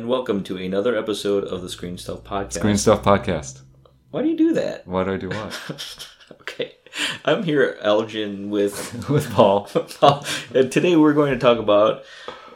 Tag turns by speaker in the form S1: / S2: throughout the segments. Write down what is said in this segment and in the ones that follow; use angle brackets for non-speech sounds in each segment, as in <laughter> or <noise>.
S1: and welcome to another episode of the Screen Stuff Podcast.
S2: Screen Stuff Podcast.
S1: Why do you do that?
S2: Why do I do what? <laughs>
S1: okay, I'm here, Elgin, with <laughs>
S2: With Paul. <laughs>
S1: Paul, and today we're going to talk about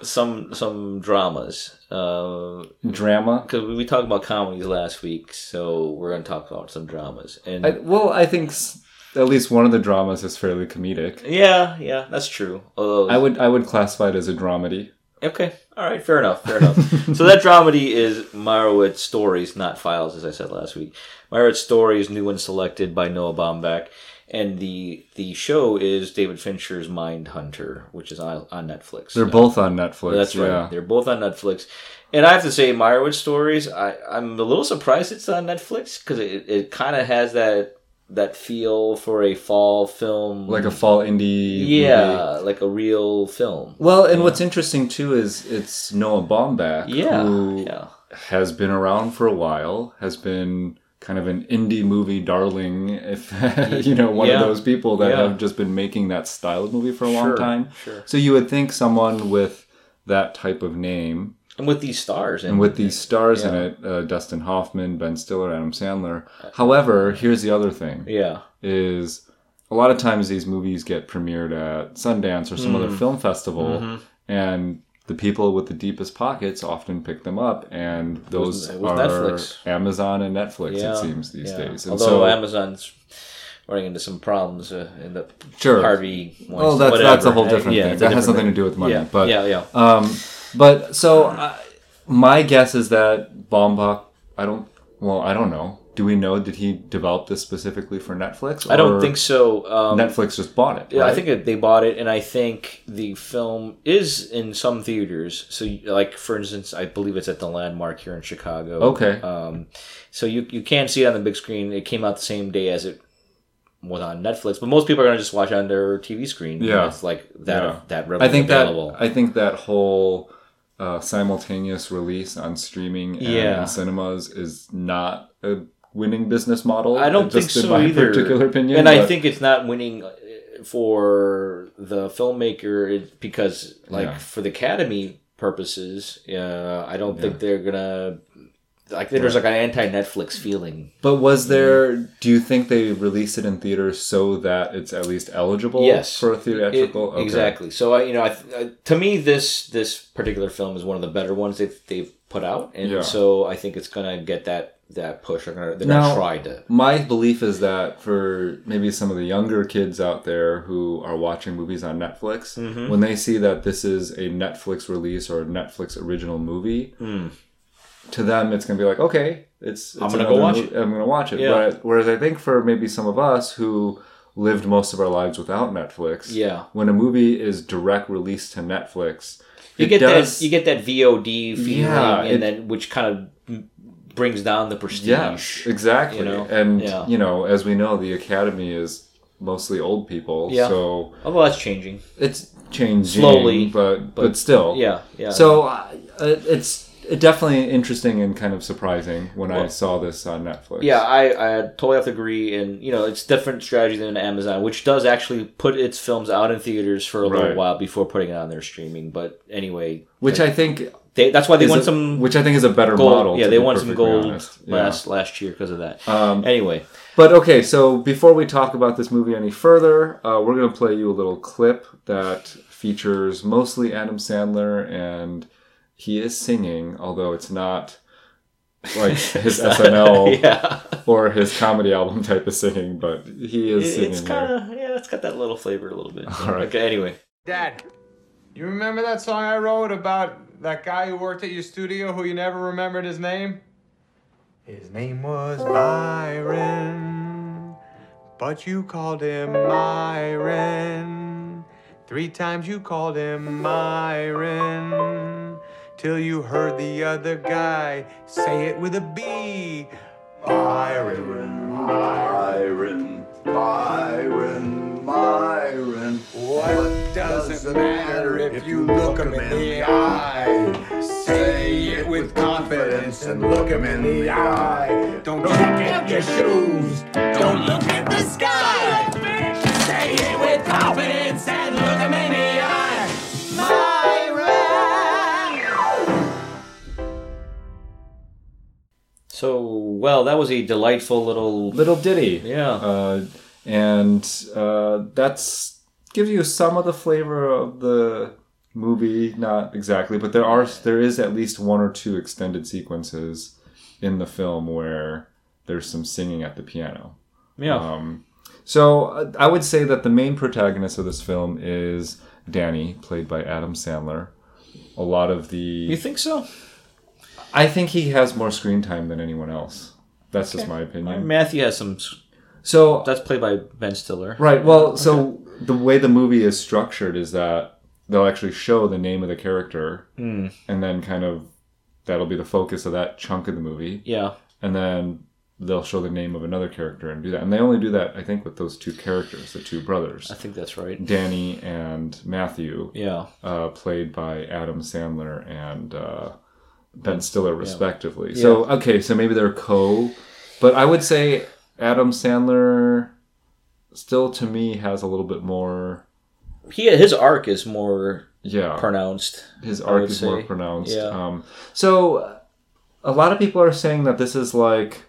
S1: some some dramas. Because
S2: Drama.
S1: Because we talked about comedies last week, so we're going to talk about some dramas. And
S2: I, well, I think s- at least one of the dramas is fairly comedic.
S1: yeah, yeah, that's true. Although
S2: I would I would classify it as a dramedy.
S1: Okay. All right. Fair enough. Fair enough. so that dramedy is Meyerowitz Stories, not Files, as I said last week. Meyerowitz Stories, new and selected by Noah Baumbach, and the the show is David Fincher's Mindhunter, which is on, on Netflix.
S2: They're both on Netflix.
S1: That's right.
S2: Yeah.
S1: They're both on Netflix. And I have to say, Meyerowitz Stories, I, I'm a little surprised it's on Netflix because it, it kind of has that that feel for a fall film,
S2: Like a fall indie. movie.
S1: yeah, like a real film.
S2: Well, and what's interesting too is it's Noah Baumbach,
S1: Yeah,
S2: who
S1: yeah.
S2: has been around for a while, has been kind of an indie movie darling, if <laughs> you know, one
S1: Yeah.
S2: of those people that
S1: Yeah.
S2: have just been making that style of movie for a long
S1: Sure,
S2: time.
S1: sure.
S2: So you would think someone with that type of name
S1: And with these stars,
S2: and with these stars in it, uh, Dustin Hoffman, Ben Stiller, Adam Sandler. However, here's the other thing:
S1: yeah,
S2: is a lot of times these movies get premiered at Sundance or some other
S1: Mm.
S2: film festival,
S1: Mm-hmm.
S2: and the people with the deepest pockets often pick them up, and those
S1: it was
S2: are
S1: Netflix.
S2: Amazon and Netflix.
S1: yeah.
S2: It seems these
S1: yeah.
S2: days, and
S1: Although
S2: so
S1: Amazon's running into some problems uh, in the
S2: Sure.
S1: Harvey.
S2: Well, that's
S1: whatever.
S2: that's a whole different
S1: yeah,
S2: thing. That has
S1: different
S2: nothing to do with money,
S1: Yeah,
S2: but
S1: yeah, yeah.
S2: Um, but so uh, my guess is that Baumbach. I don't. Well, I don't know. Do we know? Did he develop this specifically for Netflix?
S1: I don't think so. Um,
S2: Netflix just bought it.
S1: Yeah, I think that they bought it, and I think the film is in some theaters. So, like for instance, I believe it's at the Landmark here in Chicago.
S2: Okay.
S1: Um, so you you can see it on the big screen. It came out the same day as it was on Netflix, but most people are gonna just watch it on their TV screen.
S2: Yeah.
S1: it's like that
S2: Yeah.
S1: that
S2: I think
S1: available.
S2: that I think that whole uh, simultaneous release on streaming and
S1: Yeah.
S2: cinemas is not a winning business model.
S1: I don't think so either.
S2: Particular opinion,
S1: and I think it's not winning uh, for the filmmaker because, like,
S2: Yeah.
S1: for the Academy purposes, uh, I don't think they're gonna like. There's like an anti-Netflix feeling.
S2: But was there? Do you think they released it in theaters so that it's at least eligible
S1: Yes.
S2: for a
S1: It-
S2: theatrical? Okay.
S1: Exactly. So I, you know, I, uh, to me, this this particular film is one of the better ones they've they've put out, and
S2: Yeah.
S1: so I think it's gonna get that that push. They're gonna they're gonna try to.
S2: My belief is that for maybe some of the younger kids out there who are watching movies on Netflix,
S1: Mm-hmm.
S2: when they see that this is a Netflix release or a Netflix original movie, to them it's going to be like, okay, it's, it's.
S1: I'm gonna go watch it.
S2: I'm going to watch it.
S1: Yeah.
S2: But, whereas I think for maybe some of us who lived most of our lives without Netflix,
S1: Yeah.
S2: when a movie is direct release to Netflix,
S1: You
S2: it
S1: get
S2: does,
S1: that you get that VOD feeling,
S2: Yeah,
S1: and
S2: it-
S1: then which kind of brings down the prestige.
S2: Yeah, exactly.
S1: you know?
S2: And
S1: Yeah.
S2: you know, as we know, the academy is mostly old people.
S1: Yeah.
S2: So
S1: Although that's changing.
S2: it's changing
S1: Slowly,
S2: but but, still.
S1: Yeah, yeah.
S2: So uh, it's it definitely interesting and kind of surprising when I saw this on Netflix.
S1: Yeah, I, I totally have to agree, and you know it's different strategy than Amazon, which does actually put its films out in theaters for a little while before putting it on their streaming. But anyway,
S2: which I think
S1: they, that's why they won
S2: a-
S1: some
S2: which I think is a better
S1: gold.
S2: model.
S1: yeah, they won some gold
S2: honest. Yeah.
S1: last last year because of that.
S2: Um,
S1: anyway,
S2: But okay, so before we talk about this movie any further, uh, we're going to play you a little clip that features mostly Adam Sandler, and he is singing, although it's not <laughs> like his SNL <laughs>
S1: yeah,
S2: or his comedy album type of singing, but he is singing
S1: it's kind of yeah, it's got that little flavor a little bit.
S2: All right.
S1: Okay, anyway,
S3: Dad, you remember that song I wrote about that guy who worked at your studio who you never remembered his name? His name was Byron, but you called him Myron. Three times you called him Myron, till you heard the other guy say it with a B. Byron,
S4: Byron, Byron, Byron.
S3: What does it matter if you look him in the eye? Say it with confidence and look him in the eye. Don't kick at your shoes. Don't look at the sky. Say it with confidence So
S1: well, that was a delightful little.
S2: little ditty.
S1: Yeah.
S2: Uh, and uh, that's gives you some of the flavor of the movie. Not exactly, but there are there is at least one or two extended sequences in the film where there's some singing at the piano.
S1: Yeah.
S2: Um, so I would say that the main protagonist of this film is Danny, played by Adam Sandler. A lot of the
S1: you think so?
S2: I think he has more screen time than anyone else. That's just my opinion.
S1: Matthew has some.
S2: So
S1: That's played by Ben Stiller.
S2: Right. Well, so the way the movie is structured is that they'll actually show the name of the character,
S1: Hmm.
S2: and then kind of that'll be the focus of that chunk of the movie,
S1: Yeah.
S2: and then they'll show the name of another character and do that. And they only do that, I think, with those two characters, the two brothers,
S1: I think that's right.
S2: Danny and Matthew,
S1: Yeah.
S2: uh, played by Adam Sandler and uh, Ben Stiller, respectively. So okay, so maybe they're co, but I would say Adam Sandler still to me has a little bit more.
S1: He his arc is more
S2: Yeah,
S1: pronounced.
S2: his arc is more pronounced.
S1: Yeah.
S2: Um, so a lot of people are saying that this is like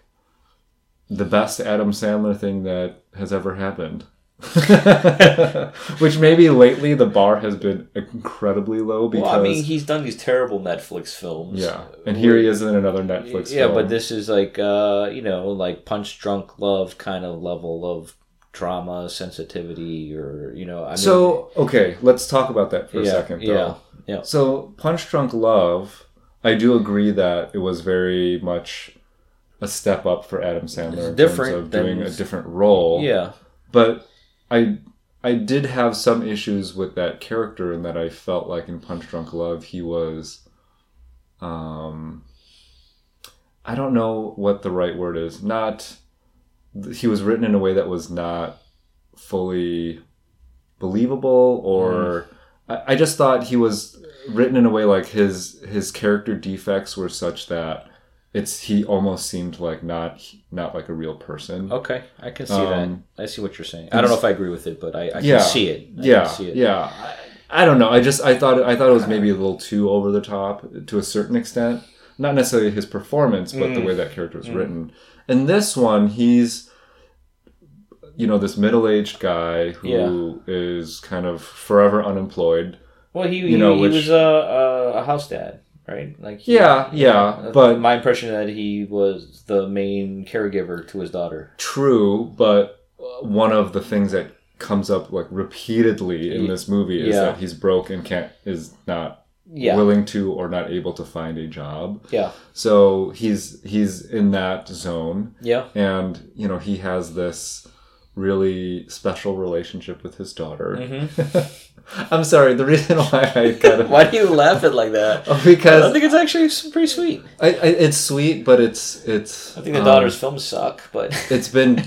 S2: the best Adam Sandler thing that has ever happened. <laughs> Which maybe lately the bar has been incredibly low because
S1: Well, I mean, he's done these terrible Netflix films.
S2: yeah, and here he is in another Netflix.
S1: Yeah,
S2: film.
S1: but this is like uh, you know, like punch drunk love kind of level of drama sensitivity, or you know, I mean,
S2: So okay, let's talk about that for
S1: yeah,
S2: a second. Though.
S1: yeah, yeah,
S2: So Punch Drunk Love, I do agree that it was very much a step up for Adam Sandler in
S1: different
S2: terms of doing a different role.
S1: yeah.
S2: But I I did have some issues with that character in that I felt like in Punch Drunk Love he was um I don't know what the right word is. Not he was written in a way that was not fully believable or I, I just thought he was written in a way like his his character defects were such that it's he almost seemed like not not like a real person.
S1: Okay, I can see
S2: Um,
S1: that. I see what you're saying. I don't know if I agree with it, but I, I
S2: Yeah.
S1: can see it. I
S2: yeah,
S1: can see it.
S2: yeah. I, I don't know. I just I thought I thought it was maybe a little too over the top to a certain extent. Not necessarily his performance, but
S1: Mm.
S2: the way that character was written. In this one, he's you know this middle aged guy who is kind of forever unemployed.
S1: Well, he
S2: You
S1: he,
S2: know,
S1: he
S2: which-
S1: was a a house dad, right? Like he-
S2: Yeah, yeah,
S1: uh,
S2: but-
S1: my impression that he was the main caregiver to his daughter.
S2: True, but one of the things that comes up like repeatedly in this movie is
S1: Yeah.
S2: that he's broke and can't is not
S1: Yeah,
S2: willing to or not able to find a job.
S1: yeah,
S2: So he's he's in that zone,
S1: yeah.
S2: and you know he has this really special relationship with his daughter. <laughs> I'm sorry. The reason why I kind of <laughs>
S1: Why do you laugh at like that? <laughs>
S2: Because I
S1: think it's actually pretty sweet.
S2: I, I, it's sweet, but it's it's.
S1: I think the
S2: um,
S1: daughter's films suck, but
S2: It's been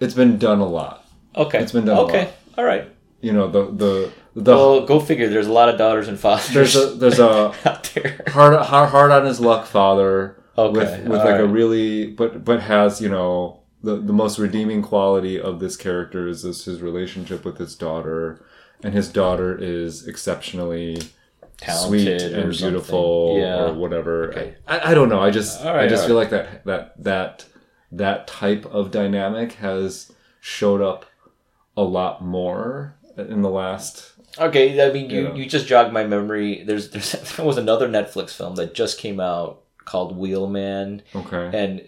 S2: it's been done a lot.
S1: okay,
S2: It's been done a
S1: Okay,
S2: lot.
S1: all right.
S2: You know the the the
S1: Well, go figure. There's a lot of daughters and fathers.
S2: there's a there's a
S1: out there.
S2: hard hard, hard on his luck father
S1: Okay,
S2: with with
S1: all
S2: like a really but but has you know the the most redeeming quality of this character is his relationship with his daughter and his daughter is exceptionally sweet
S1: Talented or
S2: and beautiful
S1: Yeah.
S2: or whatever
S1: Okay.
S2: I, I don't know i just
S1: right,
S2: i just feel like that that that that type of dynamic has showed up a lot more in the last
S1: Okay, I mean, you,
S2: Yeah.
S1: you just jogged my memory. There's, there's <laughs> there was another Netflix film that just came out called Wheelman,
S2: okay
S1: and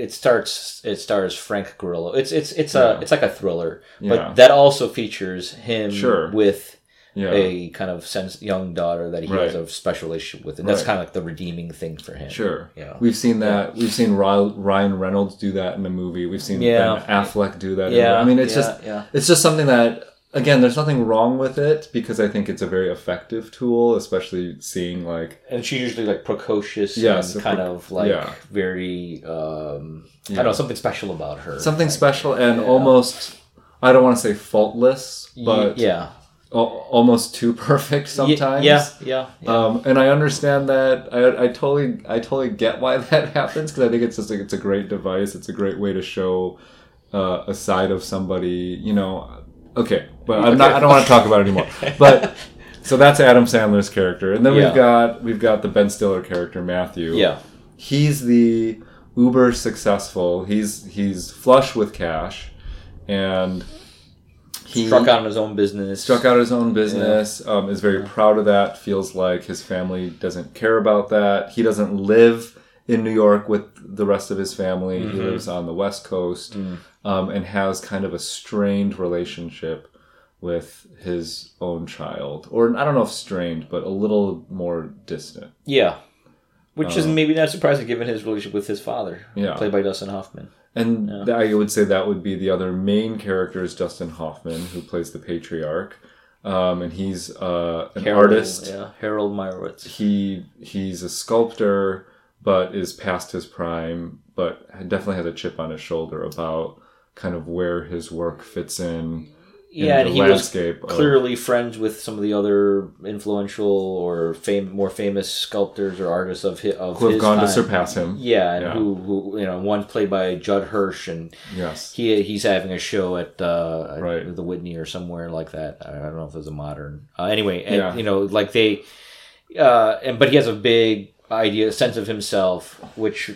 S1: it starts it stars Frank Grillo. It's it's it's
S2: Yeah.
S1: a it's like a thriller,
S2: Yeah.
S1: but that also features him
S2: Sure.
S1: with
S2: yeah
S1: a kind of sense young daughter that he has a special relationship with, and that's
S2: Right.
S1: kind of like the redeeming thing for him.
S2: Sure.
S1: Yeah.
S2: We've seen that. We've seen Ryan Reynolds do that in a movie. We've seen. Ben Affleck do that. in
S1: Yeah,
S2: I mean, it's just
S1: yeah.
S2: it's just something that again, there's nothing wrong with it because I think it's a very effective tool, especially seeing like
S1: And she's usually like precocious
S2: Yes,
S1: and kind
S2: pre-
S1: of like
S2: yeah.
S1: very um I don't know, something special about her.
S2: something special and
S1: yeah.
S2: almost I don't want to say faultless, but
S1: yeah.
S2: al- almost too <laughs> perfect sometimes.
S1: Yeah, yeah. yeah.
S2: Um, and I understand that. I, I totally, I totally get why <laughs> that happens because I think it's just like it's a great device. It's a great way to show uh, a side of somebody. You know, okay, but I'm not. I don't want to talk about it anymore. <laughs> But so that's Adam Sandler's character, and then
S1: Yeah.
S2: we've got we've got the Ben Stiller character Matthew.
S1: yeah.
S2: he's the uber successful. He's he's flush with cash, and he
S1: Struck out on his own business.
S2: struck out his own business. Um, is very proud of that. Feels like his family doesn't care about that. He doesn't live in New York with the rest of his family. He lives on the West Coast, um, and has kind of a strained relationship with his own child, or I don't know if strained, but a little more distant.
S1: Yeah. Which is maybe not surprising given his relationship with his father,
S2: Yeah.
S1: played by Dustin Hoffman.
S2: And th- I would say that would be the other main character is Dustin Hoffman, who plays the patriarch, um, and he's uh, an
S1: Harold,
S2: artist.
S1: Yeah, Harold Meyerowitz.
S2: He he's a sculptor, but is past his prime, but definitely has a chip on his shoulder about kind of where his work fits in. in
S1: Yeah, and
S2: the
S1: he was
S2: landscape of-
S1: clearly friends with some of the other influential or fame, more famous sculptors or artists of his, of
S2: who have
S1: his
S2: gone to surpass him.
S1: Yeah, and
S2: Yeah.
S1: Who, who you know, one played by Judd Hirsch, and
S2: Yes.
S1: he he's having a show at uh,
S2: Right.
S1: the Whitney or somewhere like that. I don't know if it was a modern. Uh, anyway, and,
S2: Yeah.
S1: you know, like they, uh, and but he has a big idea, sense of himself, which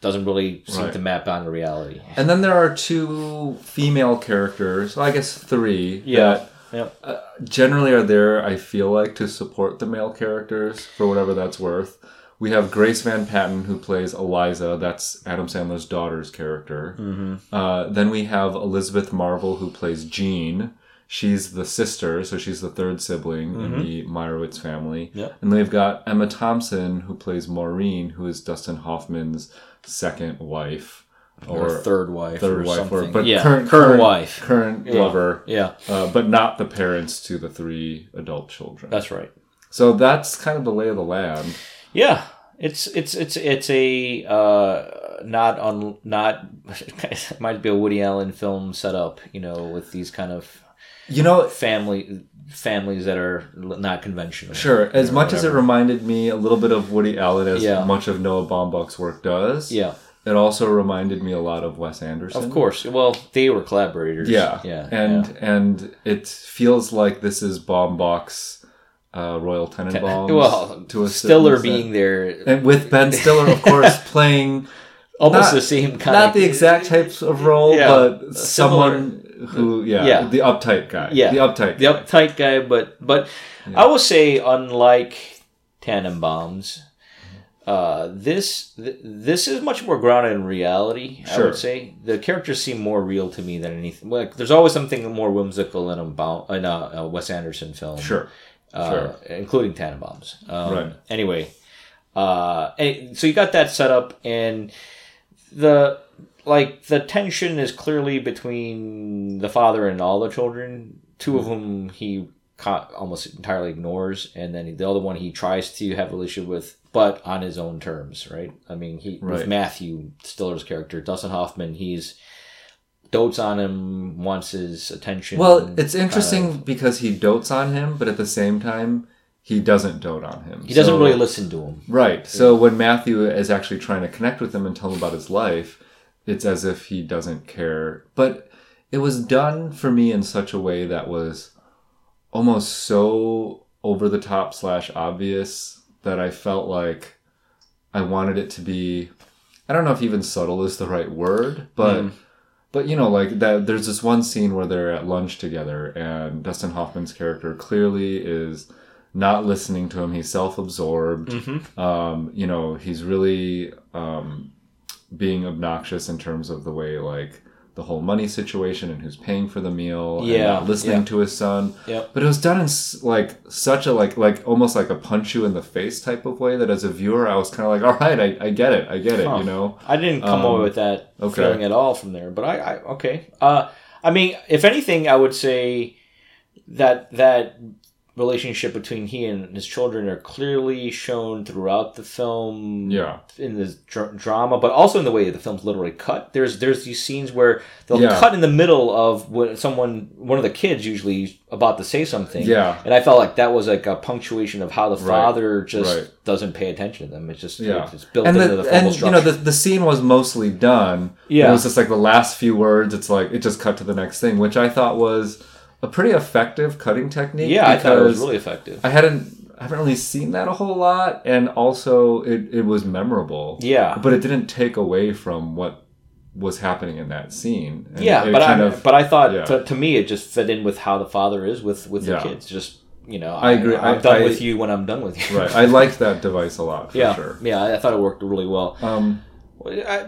S1: doesn't really seem
S2: Right.
S1: to map onto reality.
S2: And then there are two female characters. Well, I guess three.
S1: Yeah.
S2: that
S1: Yeah.
S2: generally are there, I feel like, to support the male characters for whatever that's worth. We have Grace Van Patten, who plays Eliza. That's Adam Sandler's daughter's character.
S1: Mm-hmm.
S2: Uh, then we have Elizabeth Marvel, who plays Jean. She's the sister, so she's the third sibling in the Meyerowitz family.
S1: Mm-hmm. Yep.
S2: And they've got Emma Thompson, who plays Maureen, who is Dustin Hoffman's second wife.
S1: Or, third wife,
S2: third
S1: or
S2: wife, or but
S1: yeah,
S2: current,
S1: current wife.
S2: current
S1: Yeah.
S2: lover,
S1: Yeah,
S2: uh, but not the parents to the three adult children.
S1: that's right.
S2: so that's kind of the lay of the land.
S1: Yeah, it's it's it's it's a uh, not on not <laughs> might be a Woody Allen film setup, you know, with these kind of
S2: You know,
S1: family families that are not conventional.
S2: sure. As much as it reminded me a little bit of Woody Allen, as
S1: Yeah.
S2: much of Noah Baumbach's work does,
S1: Yeah,
S2: it also reminded me a lot of Wes Anderson.
S1: of course. Well, they were collaborators.
S2: Yeah,
S1: yeah,
S2: and
S1: yeah.
S2: and it feels like this is Baumbach's uh, Royal Tenenbaums
S1: well,
S2: to a
S1: Stiller being there,
S2: and with Ben Stiller, of course, <laughs> playing
S1: almost
S2: not-
S1: the same kind.
S2: not the exact types of role,
S1: Yeah,
S2: but someone who, yeah,
S1: Yeah.
S2: the uptight guy,
S1: Yeah.
S2: the uptight,
S1: the
S2: guy.
S1: uptight guy, but but I will say, unlike Tenenbaums, uh, this th- this is much more grounded in reality. I would say the characters seem more real to me than anything. Like, there's always something more whimsical in a, in a, a Wes Anderson film,
S2: Sure,
S1: uh,
S2: sure.
S1: including Tenenbaums. Um,
S2: Right.
S1: Anyway, uh, and so you got that set up, and the like the tension is clearly between the father and all the children, two
S2: Hmm.
S1: of whom he almost entirely ignores, and then the other one he tries to have a relationship with, but on his own terms, right? I mean, he with Matthew Stiller's character, Dustin Hoffman, he's dotes on him, wants his attention.
S2: Well, it's
S1: kind
S2: interesting
S1: of-
S2: because he dotes on him, but at the same time, he doesn't dote on him.
S1: he doesn't
S2: So-
S1: really listen to him.
S2: Right. So when Matthew is actually trying to connect with him and tell him about his life, it's as if he doesn't care. But it was done for me in such a way that was almost so over the top slash obvious that I felt like I wanted it to be. I don't know if even subtle is the right word, but but you know, like that. There's this one scene where they're at lunch together, and Dustin Hoffman's character clearly is not listening to him. He's self-absorbed. Um, you know, he's really um, being obnoxious in terms of the way like the whole money situation and who's paying for the meal. and
S1: Yeah,
S2: not listening
S1: yeah.
S2: to his son.
S1: Yep.
S2: But it was done in like such a like like almost like a punch you in the face type of way that as a viewer I was kind of like, all right, I, I get it, I get it,
S1: Huh.
S2: you know.
S1: I didn't come
S2: Um,
S1: away with that
S2: okay.
S1: feeling at all from there. But I, I okay. Uh, I mean, if anything, I would say that that relationship between he and his children are clearly shown throughout the film.
S2: Yeah.
S1: in the dr- drama, but also in the way the film's literally cut. There's there's these scenes where they'll
S2: Yeah.
S1: cut in the middle of when someone, one of the kids, usually about to say something.
S2: Yeah.
S1: and I felt like that was like a punctuation of how the
S2: Right.
S1: father just
S2: Right.
S1: doesn't pay attention to them. It's just
S2: Yeah.
S1: it's built
S2: and
S1: into
S2: the,
S1: the, film
S2: and you know the, the scene was mostly done.
S1: Yeah.
S2: It was just like the last few words. It's like it just cut to the next thing, which I thought was a pretty effective cutting technique.
S1: Yeah, I thought it was really effective.
S2: I hadn't I haven't really seen that a whole lot, and also it, it was memorable.
S1: Yeah.
S2: but it didn't take away from what was happening in that scene. And
S1: yeah, but I
S2: of-
S1: but I thought
S2: yeah.
S1: to, to me it just fit in with how the father is with with
S2: Yeah.
S1: the kids. Just you know,
S2: I agree.
S1: I'm
S2: I-
S1: done
S2: I-
S1: with you when I'm done with you.
S2: right. I liked that device a lot for <laughs>
S1: yeah,
S2: sure.
S1: yeah. I, I thought it worked really well.
S2: Um,
S1: I,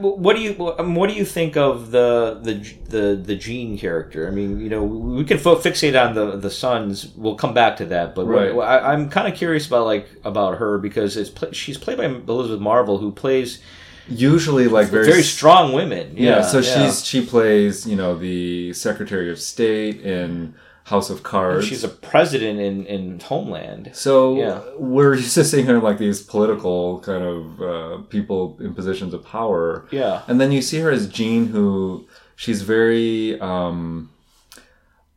S1: what do you um, what do you think of the the the the Jean character? I mean, you know, we can fixate on the the sons. We'll come back to that, but
S2: Right.
S1: I, I'm kind of curious about like about her because it's she's played by Elizabeth Marvel, who plays
S2: usually like very,
S1: very, strong women.
S2: Yeah,
S1: Yeah,
S2: so
S1: yeah.
S2: she's she plays you know the Secretary of State in House of Cards.
S1: she's a president in in Homeland.
S2: So
S1: Yeah.
S2: we're used to seeing her like these political kind of uh, people in positions of power,
S1: Yeah,
S2: and then you see her as Jean, who she's very. Um,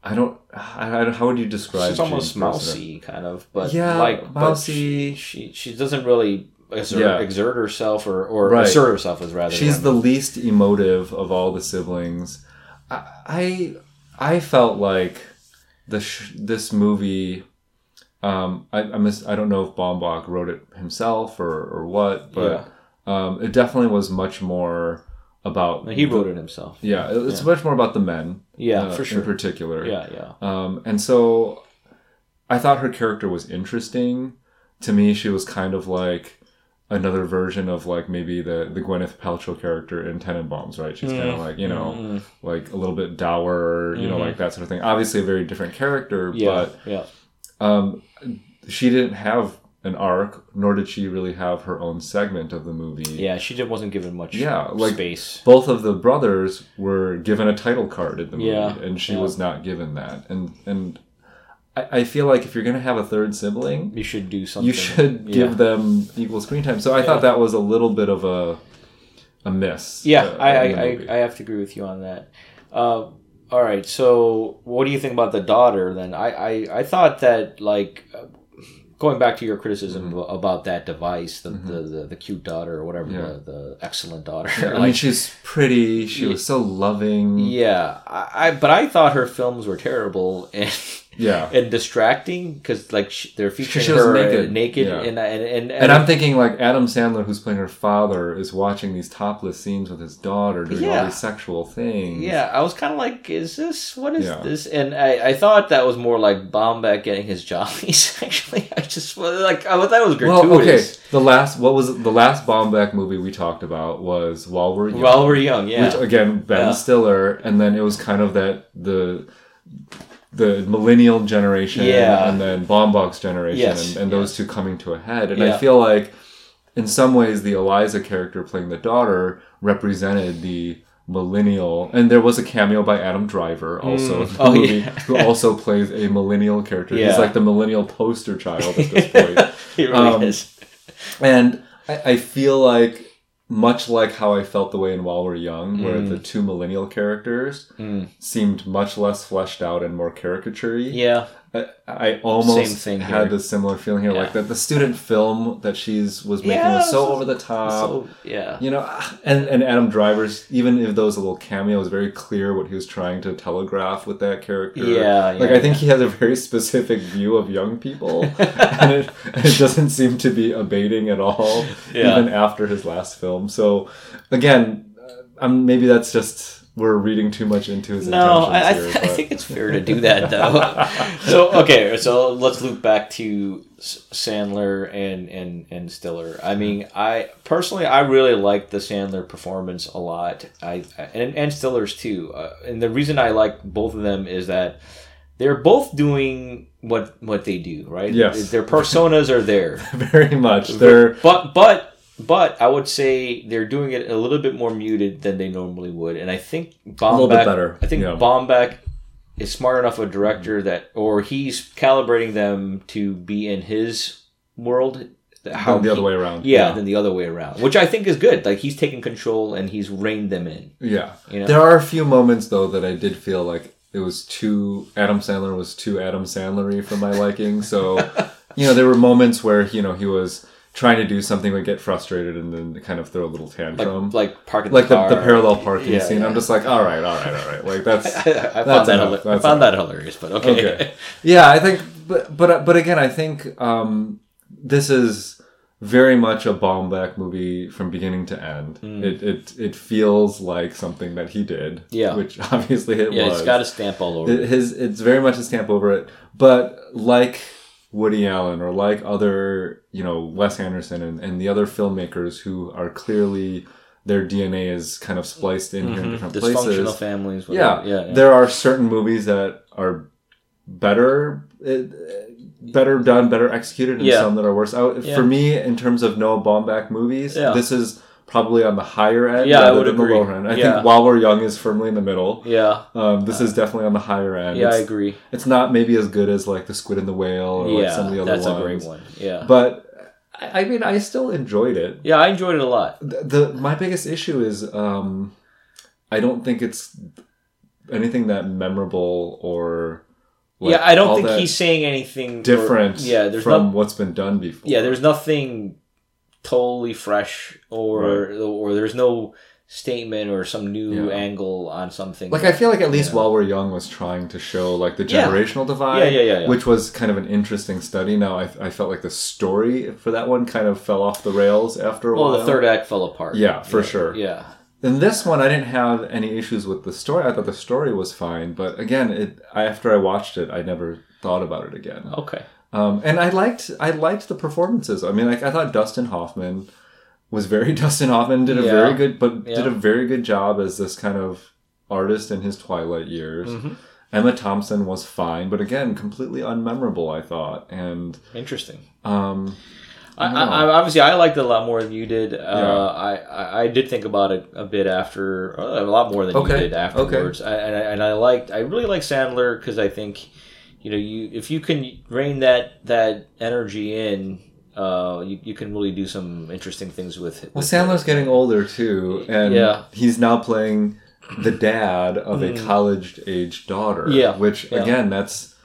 S2: I don't. I, I How would you describe?
S1: she's almost
S2: Jean's
S1: mousy, kind of, but
S2: Yeah,
S1: like
S2: mousy.
S1: But she, she she doesn't really exert,
S2: Yeah.
S1: exert herself or or
S2: Right.
S1: assert herself as rather.
S2: She's the least emotive of all the siblings. I I, I felt like the sh- this movie. Um, I I, miss, I don't know if Baumbach wrote it himself or, or what, but um, it definitely was much more about.
S1: he wrote it himself.
S2: Yeah, it- it's much more about the men.
S1: Yeah,
S2: uh,
S1: for sure.
S2: In particular.
S1: Yeah, yeah.
S2: Um, and so I thought her character was interesting. To me, she was kind of like another version of like maybe the, the Gwyneth Paltrow character in Tenenbaums, right? She's kind of like, you know,
S1: Mm.
S2: like a little bit dour, you know, like that sort of thing. Obviously a very different character,
S1: Mm-hmm. Yeah,
S2: but
S1: yeah.
S2: um, she didn't have an arc, nor did she really have her own segment of the movie.
S1: Yeah, she just wasn't given much
S2: Yeah, like-
S1: space.
S2: Both of the brothers were given a title card in the movie,
S1: Yeah,
S2: and she
S1: yeah.
S2: was not given that. And and I, I feel like if you're gonna have a third sibling,
S1: You should do something.
S2: you should
S1: yeah.
S2: give them equal screen time. So I thought that was a little bit of a a miss.
S1: Yeah,
S2: uh,
S1: I, I, I. I have to agree with you on that. Uh, all right, so what do you think about the daughter then? I, I, I thought that like uh, going back to your criticism
S2: Mm-hmm.
S1: about that device, the, the, the, the cute daughter or whatever,
S2: Yeah.
S1: the, the excellent daughter.
S2: I <laughs> mean,
S1: like,
S2: she's pretty. She was so loving.
S1: yeah, I, I but I thought her films were terrible <laughs> and
S2: Yeah.
S1: and distracting because like sh they're featuring
S2: she
S1: her
S2: naked.
S1: naked,
S2: Yeah.
S1: and, and and
S2: And I'm thinking like Adam Sandler, who's playing her father, is watching these topless scenes with his daughter doing all these sexual things.
S1: Yeah, I was kind of like, is this what is
S2: Yeah.
S1: this? And I, I thought that was more like Baumbach getting his jollies. <laughs> Actually, I just like I thought it was
S2: Well, okay. The last what was the last Baumbach movie we talked about was While We're Young.
S1: While we're young, yeah,
S2: Which again, Ben
S1: Yeah.
S2: Stiller, and then it was kind of that the the millennial generation,
S1: Yeah.
S2: and then Baumbach's generation,
S1: Yes,
S2: and, and those
S1: yes.
S2: two coming to a head. And
S1: Yeah.
S2: I feel like, in some ways, the Eliza character playing the daughter represented the millennial, and there was a cameo by Adam Driver also in the
S1: Oh,
S2: movie,
S1: yeah.
S2: who also plays a millennial character. He's like the millennial poster child at this <laughs> point.
S1: he really
S2: Um,
S1: is.
S2: And I, I feel like, much like how I felt the way in While We're Young, where
S1: Mm.
S2: the two millennial characters seemed much less fleshed out and more caricature
S1: Yeah,
S2: I, I almost had a similar feeling here. Like that the student film that she's was making
S1: Yeah,
S2: was so
S1: so-
S2: over the top.
S1: so yeah,
S2: you know, and, and Adam Driver's, even if those little cameo, was very clear what he was trying to telegraph with that character.
S1: Yeah,
S2: Like,
S1: yeah,
S2: I think he has a very specific view of young people, <laughs> and it, it doesn't seem to be abating at all,
S1: Yeah.
S2: even after his last film. So, again, uh, um, maybe that's just. We're reading too much into his
S1: No,
S2: intentions
S1: I, I,
S2: here,
S1: th- I think it's fair to do that though. <laughs> so okay, so let's loop back to Sandler and and and Stiller. I mean, I personally I really like the Sandler performance a lot. I and and Stiller's too. Uh, and the reason I like both of them is that they're both doing what what they do, right?
S2: Yes.
S1: their personas are there. <laughs>
S2: very much. They're
S1: But but but I would say they're doing it a little bit more muted than they normally would, and I think Baumbach,
S2: little bit better,
S1: I think
S2: yeah.
S1: Baumbach is smart enough a director mm-hmm. that, or he's calibrating them to be in his world. How
S2: the other way around.
S1: yeah,
S2: Yeah.
S1: than the other way around, which I think is good. Like he's taken control and he's reined them in.
S2: Yeah.
S1: You know?
S2: There are a few moments though that I did feel like it was too Adam Sandler was too Adam Sandlery for my liking. So, <laughs> you know, there were moments where, you know, he was trying to do something would get frustrated and then kind of throw a little tantrum. Like,
S1: like parking
S2: like the,
S1: car.
S2: the parallel parking
S1: Yeah,
S2: scene.
S1: yeah.
S2: I'm just like, all right, all right, all right. Like that's <laughs>
S1: I found
S2: That's
S1: that
S2: enough.
S1: hila- I found that hilarious, but okay.
S2: okay. <laughs> Yeah, I think but but but again, I think um, this is very much a Baumbach movie from beginning to end. It, it it feels like something that he did.
S1: Yeah.
S2: which <laughs> obviously it
S1: Yeah,
S2: was.
S1: it's got a stamp all over.
S2: It-
S1: it.
S2: his it's very much a stamp over it but like woody allen or like other you know wes anderson and, and the other filmmakers who are clearly their dna is kind of spliced in here in different
S1: Mm-hmm. Dysfunctional
S2: places
S1: families.
S2: yeah,
S1: yeah, yeah.
S2: there are certain movies that are better uh, better done better executed and
S1: Yeah.
S2: some that are worse out
S1: Yeah.
S2: for me in terms of noah baumbach movies this is probably on the higher end
S1: Yeah, I
S2: rather
S1: would
S2: than
S1: agree.
S2: the lower end i
S1: Yeah.
S2: think while we're young is firmly in the middle
S1: yeah,
S2: um, this is definitely on the higher end.
S1: yeah, I agree.
S2: It's not maybe as good as like the Squid and the Whale or like some of the other
S1: that's
S2: ones.
S1: a great one. Yeah,
S2: But I mean, I still enjoyed it.
S1: yeah, I enjoyed it a lot.
S2: The, the my biggest issue is um, I don't think it's anything that memorable or like,
S1: yeah, I don't think he's saying anything or-
S2: different.
S1: yeah, there's
S2: from
S1: no,
S2: what's been done before.
S1: yeah, there's nothing totally fresh or or there's no statement or some new
S2: Yeah.
S1: angle on something.
S2: Like I feel like at least
S1: Yeah.
S2: while we're young was trying to show like the
S1: Yeah.
S2: generational divide,
S1: Yeah, yeah, yeah, yeah.
S2: which was kind of an interesting study. Now I, I felt like the story for that one kind of fell off the rails after a while.
S1: well,
S2: while.
S1: the third act fell apart.
S2: Yeah, for sure.
S1: Yeah,
S2: In this one, I didn't have any issues with the story. I thought the story was fine, but again, it after I watched it, I never thought about it again.
S1: okay.
S2: Um, and I liked I liked the performances. I mean, like I thought Dustin Hoffman was very <laughs> Dustin Hoffman did a
S1: Yeah.
S2: very good, but did a very good job as this kind of artist in his twilight years.
S1: Mm-hmm.
S2: Emma Thompson was fine, but again, completely unmemorable. I thought, and
S1: Interesting.
S2: um,
S1: I, I. Obviously, I liked it a lot more than you did. Uh,
S2: Yeah.
S1: I, I, did think about it a bit after, uh, a lot more than
S2: Okay,
S1: you did afterwards. I, and, I, and I liked, I really like Sandler because I think, you know, you if you can rein that that energy in, uh, you, you can really do some interesting things with it.
S2: Well, Sandler's getting older too, and
S1: Yeah.
S2: he's now playing the dad of a college-age daughter.
S1: Mm. Yeah,
S2: which
S1: yeah.
S2: again, that's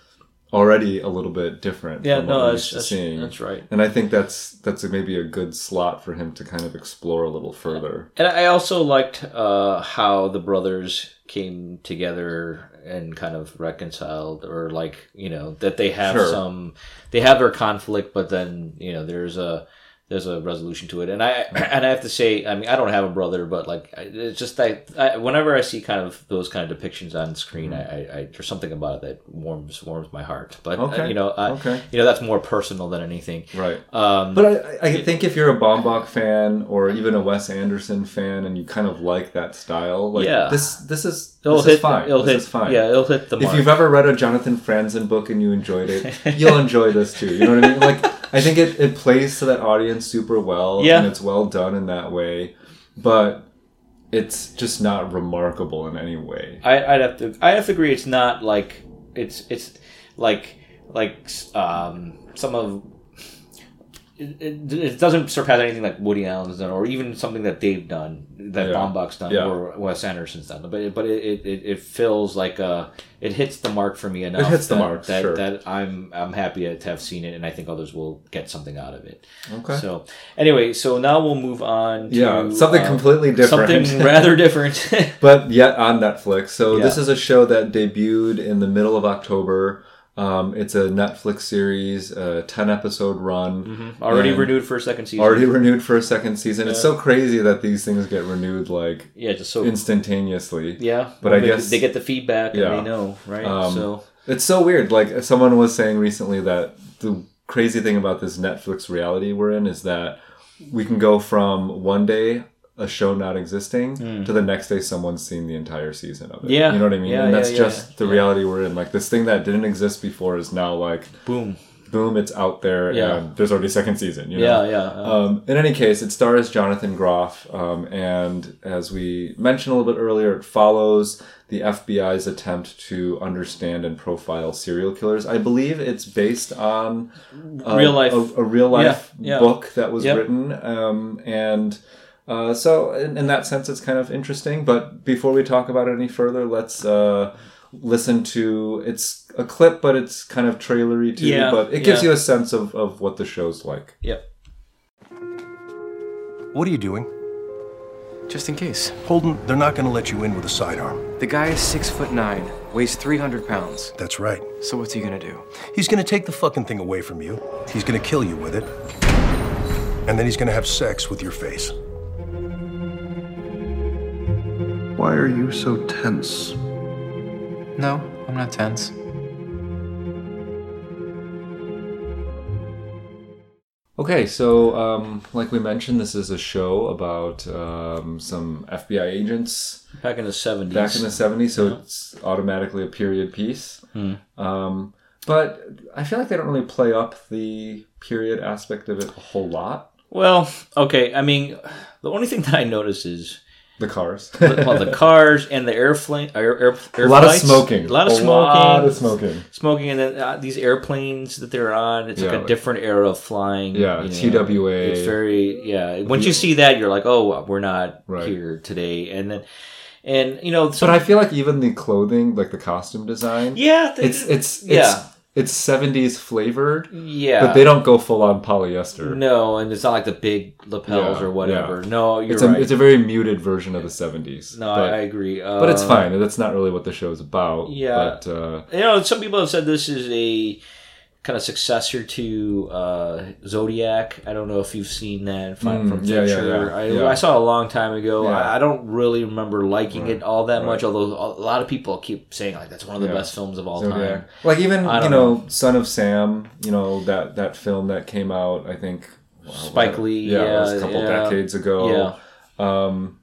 S2: already a little bit different.
S1: Yeah,
S2: from
S1: no, that's that's,
S2: seeing.
S1: that's right.
S2: And I think that's that's maybe a good slot for him to kind of explore a little further.
S1: And I also liked uh, how the brothers came together and kind of reconciled, or like you know that they have
S2: Sure.
S1: some, they have their conflict, but then you know there's a there's a resolution to it. And I <clears throat> and I have to say, I mean, I don't have a brother, but like it's just that I, whenever I see kind of those kind of depictions on screen, I, I, I there's something about it that warms warms my heart. But uh,
S2: Okay.
S1: you know, I,
S2: Okay.
S1: you know that's more personal than anything.
S2: Right.
S1: Um,
S2: But I, I think if you're a Baumbach fan or even a Wes Anderson fan, and you kind of like that style, like
S1: Yeah.
S2: this, this is
S1: it'll
S2: this
S1: hit.
S2: is fine.
S1: It'll
S2: this
S1: hit.
S2: is fine.
S1: Yeah, it'll hit the
S2: if you've ever read a Jonathan Franzen book and you enjoyed it, you'll <laughs> enjoy this too. You know what I mean? Like, I think it, it plays to that audience super well,
S1: Yeah.
S2: and it's well done in that way, but it's just not remarkable in any way.
S1: I, I'd have to. I have to agree. It's not like it's it's like like um, some of. It, it, it doesn't surpass anything like Woody Allen's done, or even something that they've done, that
S2: Yeah.
S1: Baumbach's done,
S2: Yeah.
S1: or Wes Anderson's done. But it, but it, it, it, feels like uh it hits the mark for me enough.
S2: It hits the mark,
S1: that,
S2: sure.
S1: that I'm I'm happy to have seen it, and I think others will get something out of it.
S2: Okay.
S1: So anyway, so now we'll move on. To,
S2: yeah, something
S1: uh,
S2: completely different.
S1: Something <laughs> rather different.
S2: but yet on Netflix. So
S1: Yeah.
S2: this is a show that debuted in the middle of October. Um, it's a Netflix series, a ten episode run,
S1: Already renewed for a second season.
S2: already renewed for a second season. It's so crazy that these things get renewed like
S1: yeah, just so
S2: instantaneously.
S1: Yeah,
S2: But
S1: Well,
S2: I
S1: they-
S2: guess-
S1: they get the feedback
S2: Yeah.
S1: and they know, right?
S2: Um,
S1: so
S2: It's so weird. Like someone was saying recently that the crazy thing about this Netflix reality we're in is that we can go from one day a show not existing to the next day someone's seen the entire season of it.
S1: Yeah.
S2: You know what I mean?
S1: Yeah,
S2: and that's
S1: yeah, yeah,
S2: just the
S1: yeah.
S2: reality we're in. Like this thing that didn't exist before is now like
S1: boom.
S2: boom, it's out there
S1: Yeah.
S2: and there's already second season. You
S1: Yeah,
S2: know?
S1: yeah. uh,
S2: Um, in any case, it stars Jonathan Groff, um, and as we mentioned a little bit earlier, it follows the FBI's attempt to understand and profile serial killers. I believe it's based on a,
S1: Real life.
S2: a, a real life
S1: Yeah, yeah.
S2: book that was
S1: Yep.
S2: written, um, and uh, so in, in that sense, it's kind of interesting. But before we talk about it any further, let's. Uh, listen to it's a clip but it's kind of trailery too
S1: Yeah,
S2: but it gives
S1: yeah.
S2: you a sense of, of what the show's like
S1: Yep.
S5: What are you doing? just in case.
S6: Holden, they're not gonna let you in with a sidearm.
S5: The guy is six foot nine, weighs 300 pounds.
S6: That's right.
S5: So what's he gonna do?
S6: He's gonna take the fucking thing away from you. He's gonna kill you with it. And then he's gonna have sex with your face.
S4: Why are you so tense?
S5: No, I'm not tense.
S2: Okay, so um, like we mentioned, this is a show about um, some FBI agents
S1: Back in the seventies.
S2: back in the 70s, so it's automatically a period piece.
S1: Hmm.
S2: Um, but I feel like they don't really play up the period aspect of it a whole lot.
S1: Well, okay. I mean, the only thing that I notice is
S2: The cars.
S1: well, the cars and the airplane, air, air, air
S2: a lot of smoking.
S1: a lot of
S2: A
S1: smoking,
S2: lot of smoking.
S1: smoking, and then uh, these airplanes that they're on. It's
S2: Yeah,
S1: like a different era of flying.
S2: Yeah,
S1: you know.
S2: TWA.
S1: It's very yeah. Once you see that, you're like, oh, we're not
S2: Right.
S1: here today, and then and you know, so
S2: But I feel like even the clothing, like the costume design,
S1: yeah, they-
S2: it's it's
S1: yeah.
S2: it's it's 70s flavored,
S1: yeah,
S2: but they don't go full on polyester.
S1: No, and it's not like the big lapels
S2: Yeah,
S1: or whatever.
S2: yeah.
S1: No, you're
S2: it's a
S1: right.
S2: it's a very muted version of the 70s.
S1: no,
S2: but,
S1: I, I agree. Uh,
S2: but it's fine. That's not really what the show's about.
S1: Yeah.
S2: But uh,
S1: You know, some people have said this is a kind of successor to uh, Zodiac. I don't know if you've seen that from,
S2: Mm,
S1: from
S2: yeah, yeah, yeah,
S1: I. I saw it a long time ago. I, I don't really remember liking it all that much, although a lot of people keep saying like that's one of the best films of all
S2: Zodiac.
S1: time.
S2: Like even you
S1: don't
S2: know, Son of Sam, you know that that film that came out, I think wow,
S1: Spike Lee,
S2: yeah, it was a couple decades ago.
S1: Yeah.
S2: Um,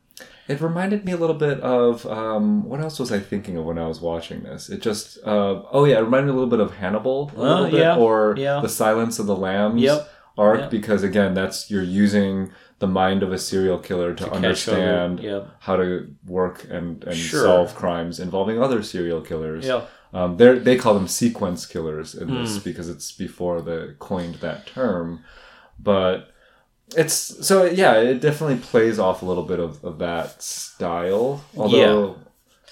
S2: it reminded me a little bit of um, what else was I thinking of when I was watching this? It just uh, oh yeah, it reminded me a little bit of Hannibal, a little bit,
S1: yeah,
S2: or
S1: yeah.
S2: the Silence of the Lambs
S1: Yep,
S2: arc,
S1: yep.
S2: because again, that's you're using the mind of a serial killer to,
S1: other-
S2: understand
S1: yep.
S2: how to work and, and
S1: Sure.
S2: solve crimes involving other serial killers.
S1: Yeah.
S2: Um, they they call them sequence killers in this because it's before they coined that term. But it's so yeah, it definitely plays off a little bit of, of that style. Although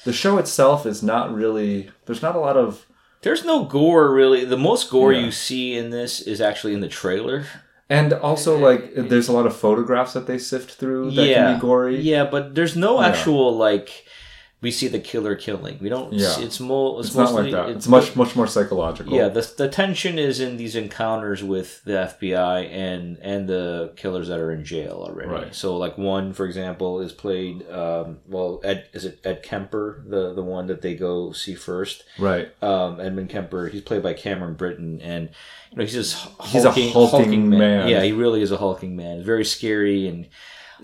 S2: the show itself is not really there's not a lot of
S1: There's no gore really. The most gore
S2: Yeah.
S1: you see in this is actually in the trailer.
S2: and also like there's a lot of photographs that they sift through that
S1: yeah,
S2: can be gory.
S1: Yeah, but there's no
S2: Yeah.
S1: actual like we see the killer killing. We don't.
S2: Yeah.
S1: It's more. It's,
S2: It's not like that. It's much much more psychological.
S1: Yeah, the the tension is in these encounters with the FBI and and the killers that are in jail already.
S2: Right.
S1: So, like one, for example, is played. Um, well, Ed is it Ed Kemper, the the one that they go see first.
S2: Right.
S1: Um, Edmund Kemper. He's played by Cameron Britton, and you know he's just
S2: He's a
S1: hulking,
S2: hulking man.
S1: Yeah, he really is a hulking man. Very scary and.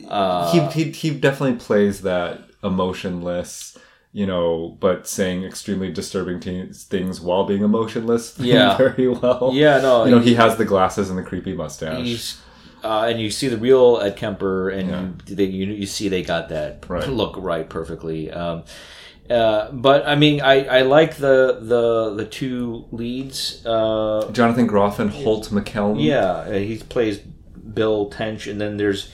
S1: Uh,
S2: he, he he definitely plays that emotionless, you know, but saying extremely disturbing te- things while being emotionless. <laughs>
S1: Yeah.
S2: very well.
S1: Yeah, no,
S2: you know,
S1: he-
S2: has the glasses and the creepy mustache.
S1: He's, uh, and you see the real Ed Kemper, and
S2: Yeah.
S1: you, they, you you see they got that <laughs>
S2: Right.
S1: look right perfectly. Um, uh, but I mean, I, I like the the the two leads. Uh,
S2: Jonathan Groff and Holt McCallany.
S1: yeah, he plays Bill Tench, and then there's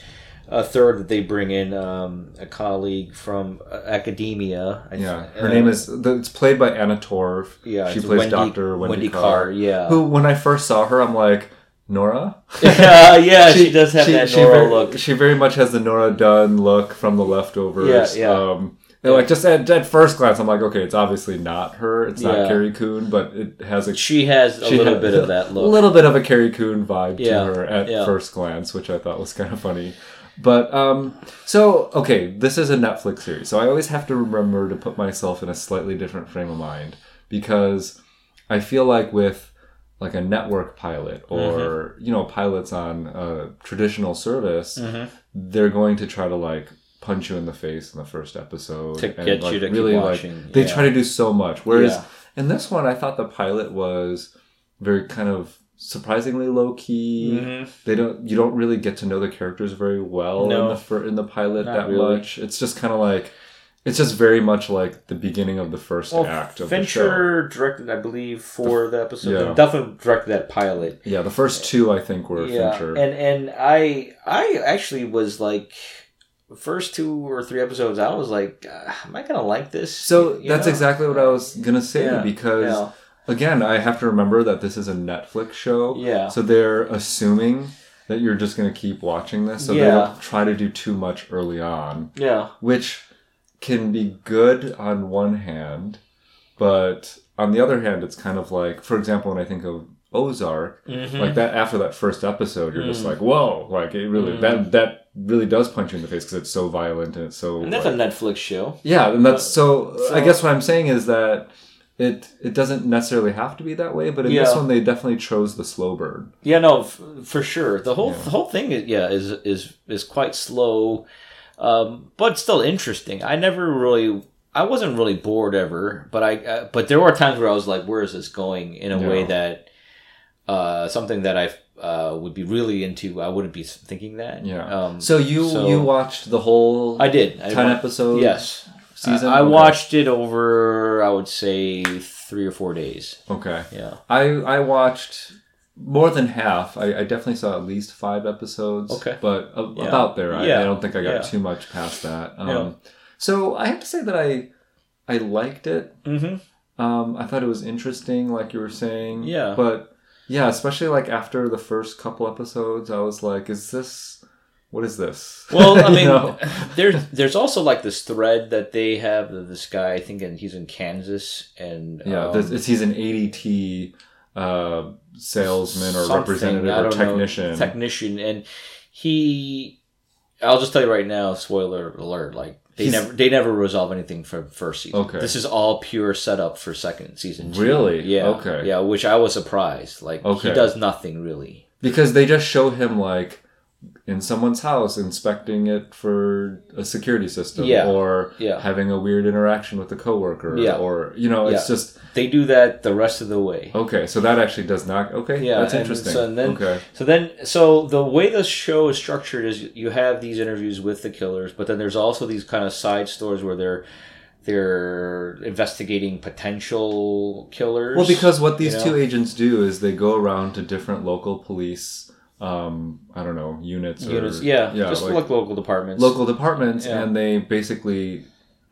S1: a third that they bring in um, a colleague from uh, academia. I
S2: Yeah, her
S1: uh,
S2: name is. It's played by Anna Torv.
S1: Yeah,
S2: she plays
S1: Wendy-
S2: Doctor Wendy,
S1: Wendy
S2: Carr.
S1: Carr, yeah.
S2: who when I first saw her, I'm like Nora. <laughs>
S1: yeah, yeah, she, does have that
S2: she
S1: Nora
S2: very,
S1: look.
S2: She very much has the Nora Dunn look from The Leftovers.
S1: Yeah, yeah.
S2: Um, and like just at, at first glance, I'm like, okay, it's obviously not her. It's not
S1: Yeah.
S2: Carrie Coon, but it has a
S1: She has a
S2: she
S1: little
S2: had
S1: bit of that <laughs> look, A
S2: little bit of a Carrie Coon vibe
S1: Yeah,
S2: to her at
S1: yeah.
S2: first glance, which I thought was kind of funny. But um, so okay, this is a Netflix series, so I always have to remember to put myself in a slightly different frame of mind because I feel like with like a network pilot or
S1: Mm-hmm.
S2: you know pilots on a traditional service,
S1: Mm-hmm.
S2: they're going to try to like punch you in the face in the first episode
S1: To get
S2: like,
S1: you to keep
S2: really
S1: watching,
S2: like they
S1: yeah.
S2: try to do so much. Whereas
S1: Yeah.
S2: in this one, I thought the pilot was very kind of surprisingly low key.
S1: Mhm.
S2: They don't you don't really get to know the characters very well in the fir- in the pilot that
S1: really.
S2: much. It's just kind of like it's just very much like the beginning of the first
S1: Well,
S2: act of the show.
S1: Fincher directed, I believe, for the episode.
S2: Yeah.
S1: Definitely directed that pilot.
S2: Yeah, the first two I think were
S1: yeah,
S2: Fincher.
S1: and and I I actually was like, first two or three episodes, I was like, uh, am I gonna like this?
S2: so
S1: You
S2: that's
S1: know?
S2: exactly what I was gonna say
S1: Yeah,
S2: because. Again, I have to remember that this is a Netflix show.
S1: Yeah.
S2: So they're assuming that you're just going to keep watching this, so they don't try to do too much early on,
S1: Yeah.
S2: which can be good on one hand, but on the other hand, it's kind of like, for example, when I think of Ozark,
S1: Mm-hmm.
S2: like that after that first episode, you're
S1: Mm.
S2: just like, whoa, like it really that that really does punch you in the face because it's so violent and it's so
S1: And that's
S2: like-
S1: a Netflix show.
S2: yeah, and that's so,
S1: so-
S2: I guess what I'm saying is that it it doesn't necessarily have to be that way, but in this one they definitely chose the slow burn.
S1: Yeah, no, f- for sure. The whole the whole thing, is, yeah, is is is quite slow, um, but still interesting. I never really, I wasn't really bored ever, but I, uh, but there were times where I was like, "Where is this going?" In a way that, uh, something that I uh, would be really into, I wouldn't be thinking that.
S2: Yeah.
S1: Um,
S2: so you
S1: so-
S2: you watched the whole
S1: I did. I
S2: ten episodes
S1: Yes.
S2: Season.
S1: I, I
S2: Okay.
S1: watched it over, I would say, three or four days.
S2: Okay,
S1: Yeah.
S2: I I watched more than half. I, I definitely saw at least five episodes.
S1: Okay.
S2: but a,
S1: Yeah.
S2: about there. I,
S1: Yeah.
S2: I don't think I got
S1: Yeah.
S2: too much past that. Um,
S1: Yeah.
S2: So I have to say that I I liked it.
S1: Mm-hmm.
S2: Um, I thought it was interesting, like you were saying.
S1: Yeah.
S2: But yeah, especially like after the first couple episodes, I was like, "Is this? What is this?"
S1: Well, I
S2: You <laughs>
S1: mean,
S2: know?
S1: there's there's also like this thread that they have. This guy, I think, and he's in Kansas, and
S2: yeah,
S1: um,
S2: he's an ADT uh, salesman or representative or
S1: don't know,
S2: technician.
S1: technician, and he. I'll just tell you right now, spoiler alert! Like they
S2: He's-
S1: never they never resolve anything for first season.
S2: Okay.
S1: this is all pure setup for second season. two.
S2: Really?
S1: Yeah.
S2: Okay.
S1: Yeah, which I was surprised. Like
S2: Okay.
S1: he does nothing really.
S2: because they just show him like in someone's house inspecting it for a security system
S1: Yeah.
S2: or
S1: Yeah.
S2: having a weird interaction with a coworker
S1: Yeah.
S2: or you know it's
S1: Yeah.
S2: just
S1: They do that the rest of the way.
S2: okay so that actually does not okay
S1: Yeah,
S2: that's interesting
S1: So then,
S2: okay
S1: so then, so the way the show is structured is you have these interviews with the killers, but then there's also these kind of side stories where they're they're investigating potential killers.
S2: well because what these
S1: you know?
S2: two agents do is they go around to different local police um i don't know units or
S1: yeah,
S2: yeah
S1: just
S2: like
S1: like, local departments,
S2: local departments
S1: Yeah.
S2: and they basically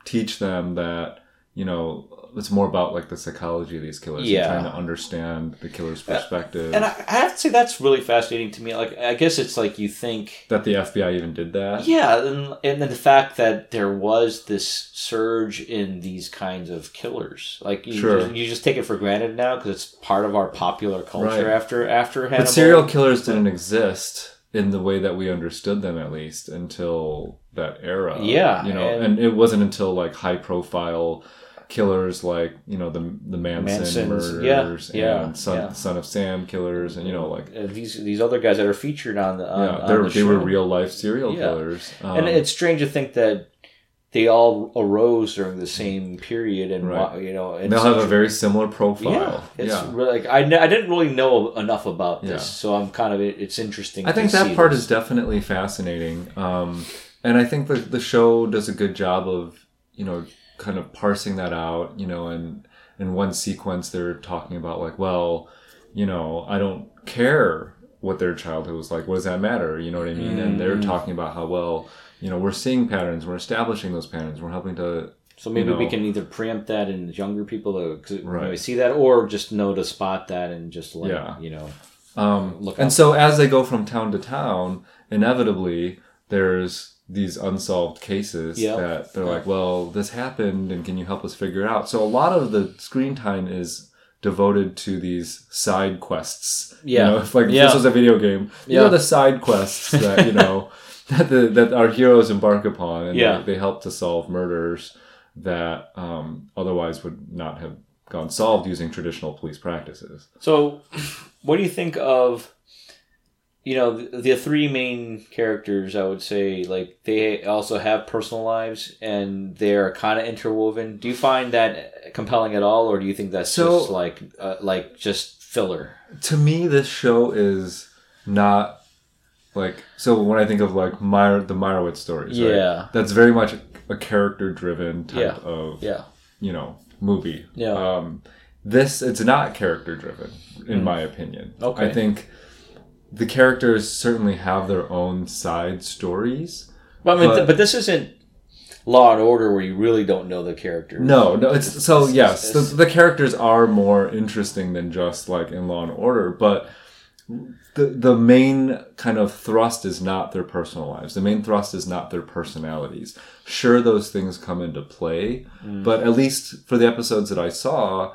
S2: teach them that you know it's more about like the psychology of these killers
S1: Yeah.
S2: and trying to understand the killer's uh, perspective
S1: And I, I have to say that's really fascinating to me. Like, I guess it's like you think
S2: that the FBI even did that.
S1: Yeah, and, and then the fact that there was this surge in these kinds of killers, like you,
S2: Sure.
S1: just, you just take it for granted now because it's part of our popular culture
S2: Right.
S1: after after Hannibal.
S2: But serial killers didn't exist in the way that we understood them, at least until that era.
S1: Yeah,
S2: you know,
S1: and-
S2: and, it wasn't until like high profile killers like you know the the Manson
S1: Mansons,
S2: murders
S1: yeah, yeah,
S2: and Son,
S1: yeah.
S2: Son of Sam killers and you know like
S1: Uh, these these other guys that are featured on the on,
S2: yeah
S1: on the
S2: they were real life serial
S1: Yeah.
S2: killers. Um,
S1: and it's strange to think that they all arose during the same period, and
S2: Right.
S1: you know, and
S2: they'll have a very similar
S1: yeah.
S2: profile.
S1: It's
S2: yeah.
S1: really like I, I didn't really know enough about this,
S2: Yeah.
S1: so I'm kind of it's interesting.
S2: I think
S1: to
S2: that
S1: see
S2: part
S1: this.
S2: is definitely fascinating, um, and I think the the show does a good job of you know kind of parsing that out. You know, and in one sequence they're talking about like, well, you know, I don't care what their childhood was like. What does that matter? You know what I mean? And they're
S1: Mm-hmm.
S2: talking about how well you know we're seeing patterns, we're establishing those patterns, we're helping to
S1: So maybe
S2: you
S1: we can either preempt that in younger people to
S2: Right.
S1: see that, or just know to spot that and just like
S2: Yeah.
S1: you know.
S2: Um,
S1: Look
S2: and so as they go from town to town, inevitably there's these unsolved cases
S1: Yeah.
S2: that they're like, well, this happened, and can you help us figure it out? So a lot of the screen time is devoted to these side quests.
S1: Yeah.
S2: you know, if <laughs> like if
S1: Yeah.
S2: this was a video game, these
S1: Yeah.
S2: are the side quests that you know <laughs> that the, that our heroes embark upon, and
S1: Yeah.
S2: they, they help to solve murders that um, otherwise would not have gone solved using traditional police practices.
S1: So, what do you think of? You know, the, the three main characters. I would say, like they also have personal lives, and they're kind of interwoven. Do you find that compelling at all, or do you think that's
S2: So-
S1: just like uh, like just filler?
S2: to me this show is not like so when I think of like Meyer, the Meyerowitz stories, right?
S1: Yeah.
S2: that's very much a character driven type
S1: Yeah.
S2: of
S1: Yeah.
S2: you know movie.
S1: Yeah.
S2: Um, this it's not character driven in my opinion.
S1: Mm. Okay.
S2: I think the characters certainly have their own side stories.
S1: Well, I mean,
S2: But-
S1: th- but this isn't Law and Order where you really don't know the characters.
S2: No, no, it's so
S1: it's-
S2: yes,
S1: it's-
S2: the, the characters are more interesting than just like in Law and Order, but the the main kind of thrust is not their personal lives. The main thrust is not their personalities. Sure, those things come into play, mm. but at least for the episodes that I saw,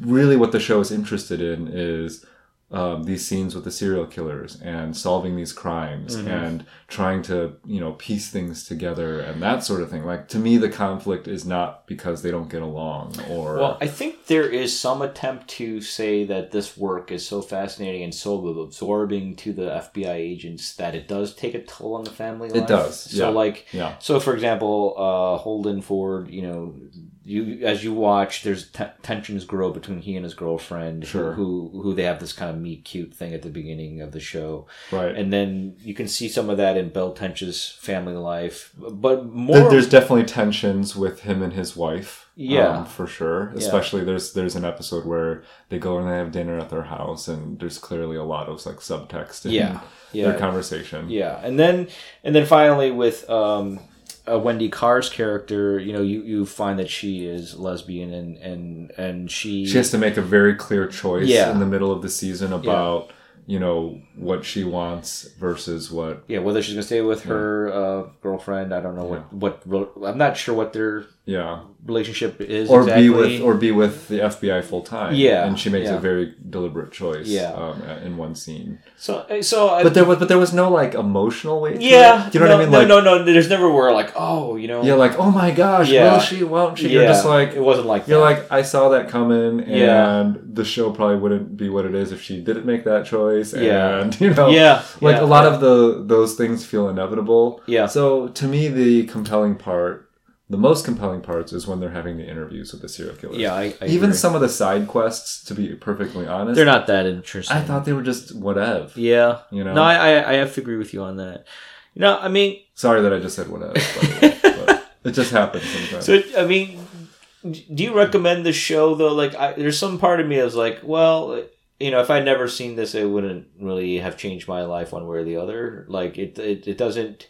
S2: really what the show is interested in is um, these scenes with the serial killers and solving these crimes and trying to you know piece things together and that sort of thing. Like to me, the conflict is not because they don't get along or
S1: Well, I think there is some attempt to say that this work is so fascinating and so absorbing to the FBI agents that it does take a toll on the family life.
S2: It does,
S1: So,
S2: yeah.
S1: like,
S2: yeah.
S1: so for example, uh, Holden Ford, you know, you as you watch, there's t- tensions grow between he and his girlfriend,
S2: Sure.
S1: who who they have this kind of meet cute thing at the beginning of the show,
S2: Right.
S1: and then you can see some of that in Bill Tench's family life, but more
S2: There- there's definitely tensions with him and his wife.
S1: Yeah.
S2: um, for sure. Especially there's there's an episode where they go and they have dinner at their house, and there's clearly a lot of like subtext in
S1: Yeah. Yeah.
S2: their conversation.
S1: Yeah, and then and then finally with um, uh, Wendy Carr's character, you know, you, you find that she is lesbian and and and she,
S2: She has to make a very clear choice
S1: Yeah.
S2: in the middle of the season about you know what she wants versus what.
S1: yeah whether she's gonna stay with her uh, girlfriend. I don't know what what I'm not sure what their
S2: Yeah,
S1: relationship is
S2: or
S1: exactly.
S2: be with or be with the FBI full time.
S1: Yeah,
S2: and she makes
S1: yeah.
S2: a very deliberate choice.
S1: Yeah.
S2: um, in one scene.
S1: so so I,
S2: But there was but there was no like emotional weight. to
S1: yeah,
S2: it. you know
S1: no,
S2: what I mean?
S1: No,
S2: Like
S1: no, no. no, There's never where like oh you know
S2: yeah, like oh my gosh,
S1: Yeah.
S2: will she? Won't she?
S1: yeah,
S2: You're just like
S1: it wasn't like
S2: You're
S1: that.
S2: like, I saw that coming, and
S1: Yeah.
S2: the show probably wouldn't be what it is if she didn't make that choice.
S1: Yeah.
S2: And <laughs> you know,
S1: Yeah,
S2: like a lot of the those things feel inevitable.
S1: Yeah.
S2: So to me, the compelling part, the most compelling parts, is when they're having the interviews with the serial killers.
S1: yeah, I, I
S2: Even
S1: agree.
S2: some of the side quests, to be perfectly honest,
S1: they're not that interesting.
S2: I thought they were just whatever.
S1: Yeah.
S2: You know?
S1: No, I, I have to agree with you on that. You know, I mean,
S2: Sorry that I just said whatever. by the way, <laughs> but it just happens sometimes.
S1: so I mean, do you recommend the show though? Like, I, there's some part of me that's like, well, you know, if I'd never seen this, it wouldn't really have changed my life one way or the other. Like, it it, it doesn't.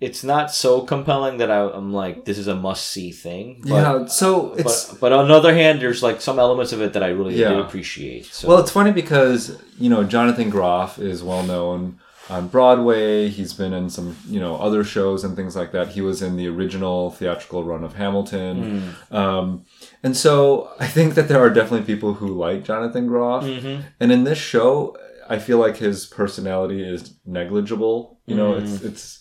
S1: It's not so compelling that I, I'm like, this is a must see thing. But,
S2: yeah. So uh, it's
S1: but but on the other hand, there's like some elements of it that I really
S2: Yeah.
S1: did appreciate. So.
S2: Well, it's funny because you know Jonathan Groff is well known on Broadway. He's been in some you know other shows and things like that. He was in the original theatrical run of Hamilton, mm. um, and so I think that there are definitely people who like Jonathan Groff. Mm-hmm. And in this show, I feel like his personality is negligible. You know, it's mm. it's.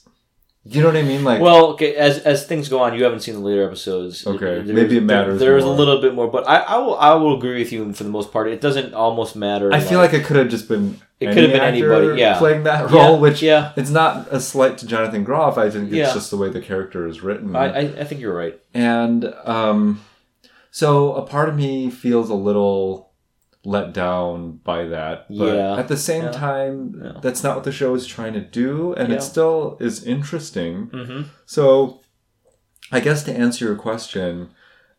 S2: You know what I mean? Like,
S1: Well, okay. As as things go on, you haven't seen the later episodes.
S2: Okay,
S1: There's-
S2: maybe it matters
S1: There's a little bit more, but I, I will I will agree with you for the most part. It doesn't almost matter.
S2: I feel like it could have just been.
S1: It could have been anybody, yeah.
S2: playing that
S1: Yeah,
S2: role, which
S1: yeah.
S2: it's not a slight to Jonathan Groff. I think it's
S1: Yeah.
S2: just the way the character is written.
S1: I, I I think you're right.
S2: and um, so a part of me feels a little let down by that, but
S1: Yeah.
S2: at the same
S1: Yeah.
S2: time,
S1: Yeah.
S2: that's not what the show is trying to do, and
S1: Yeah.
S2: it still is interesting.
S1: Mm-hmm.
S2: So, I guess to answer your question,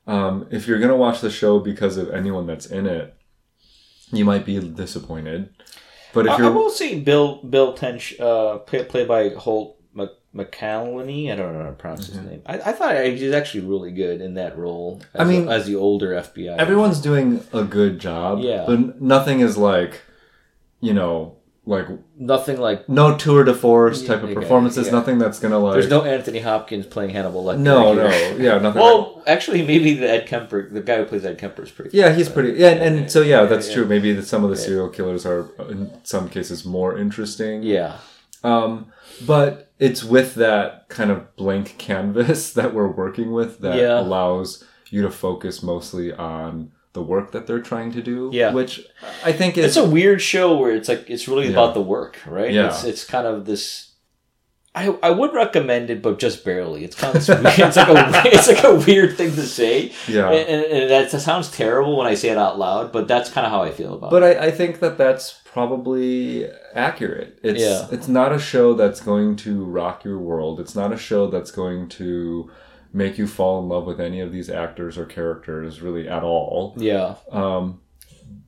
S2: um, if you're gonna watch the show because of anyone that's in it, you might be disappointed. But if
S1: I, I
S2: you're
S1: will say Bill Bill Tench, uh, play, by Holt Mc, McCallany. I don't know how to pronounce his name. I, I thought he was actually really good in that role. As
S2: Mm-hmm. I mean,
S1: the, as the older FBI.
S2: everyone's doing a good job,
S1: Yeah.
S2: but nothing is like, you know, like
S1: nothing like.
S2: no tour de force type of performances.
S1: yeah.
S2: Nothing that's gonna like.
S1: There's no Anthony Hopkins playing Hannibal Lecter.
S2: no, no, yeah, <laughs> nothing. like-
S1: Well, actually, maybe the Ed Kemper, the guy who plays Ed Kemper, is pretty.
S2: yeah, he's pretty. Yeah, and, and so yeah, that's true. Maybe that some of the serial killers are in some cases more interesting.
S1: Yeah,
S2: Um, but it's with that kind of blank canvas <laughs> that we're working with that
S1: Yeah.
S2: allows you to focus mostly on the work that they're trying to do.
S1: Yeah.
S2: which I think is
S1: it's a weird show where it's like it's really
S2: Yeah.
S1: about the work, right?
S2: Yeah.
S1: It's it's kind of this. I, I would recommend it, but just barely. It's kind of <laughs> it's like a it's like a weird thing to say,
S2: yeah.
S1: and, and, that sounds terrible when I say it out loud, but that's kind of how I feel about
S2: But
S1: it.
S2: I, I think that that's probably accurate. It's
S1: Yeah.
S2: it's not a show that's going to rock your world. It's not a show that's going to make you fall in love with any of these actors or characters really at all.
S1: Yeah,
S2: Um,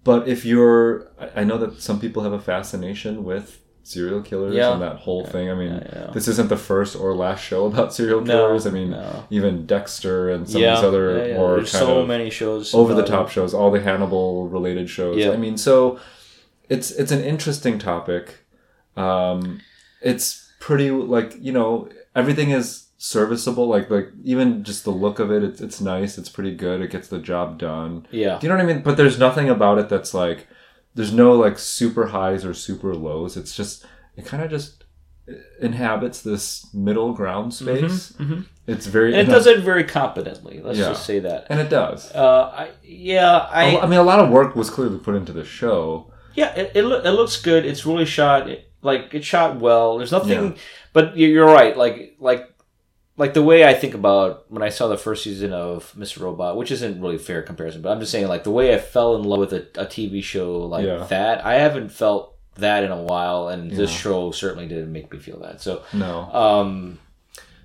S2: but if you're, I know that some people have a fascination with serial killers
S1: Yeah.
S2: and that whole thing. I mean,
S1: yeah, yeah.
S2: this isn't the first or last show about <laughs> serial
S1: No,
S2: killers. I mean,
S1: no.
S2: even Dexter and some
S1: yeah,
S2: of these other
S1: yeah, yeah.
S2: more
S1: There's
S2: kind
S1: so
S2: of
S1: many shows
S2: over the top
S1: it.
S2: shows, all the Hannibal related shows.
S1: Yeah.
S2: I mean, so it's it's an interesting topic. Um, it's pretty like you know everything is serviceable. Like like even just the look of it, it's it's nice. It's pretty good. It gets the job done.
S1: Yeah.
S2: Do you know what I mean? But there's nothing about it that's like there's no like super highs or super lows. It's just it kind of just inhabits this middle ground space. It's very
S1: Mm-hmm, and it does it very competently. Let's
S2: Yeah.
S1: just say that.
S2: and it does.
S1: Uh, I, yeah, I,
S2: I, mean, a lot of work was clearly put into the show.
S1: Yeah, it it, loo- it looks good. It's really shot like it's shot well. There's nothing,
S2: Yeah.
S1: but you're right. Like like like the way I think about when I saw the first season of Mr. Robot, which isn't really a fair comparison, but I'm just saying like the way I fell in love with a, a TV show like
S2: Yeah.
S1: that. I haven't felt that in a while, and this show certainly didn't make me feel that. So,
S2: No.
S1: um,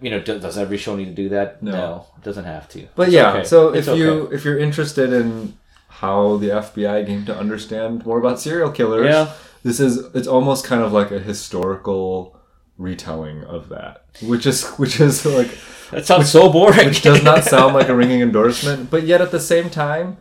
S1: you know, do, does every show need to do that?
S2: No.
S1: it doesn't have to.
S2: But
S1: It's
S2: yeah,
S1: okay.
S2: so
S1: It's
S2: if you if you're interested in how the FBI came to understand more about serial killers,
S1: Yeah.
S2: this is it's almost kind of like a historical retelling of that, which is which is like <laughs>
S1: that sounds so boring.
S2: which does not <laughs> sound like a ringing endorsement, but yet at the same time,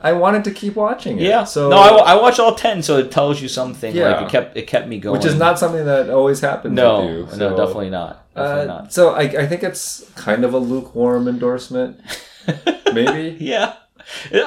S2: I wanted to keep watching it.
S1: Yeah.
S2: So
S1: no, I, I watched all ten, so it tells you something.
S2: Yeah.
S1: Like it kept it kept me going.
S2: which is not something that always happens
S1: No,
S2: you.
S1: no, definitely not. Definitely
S2: Uh,
S1: not.
S2: so I, I think it's kind of a lukewarm endorsement, <laughs> maybe.
S1: Yeah,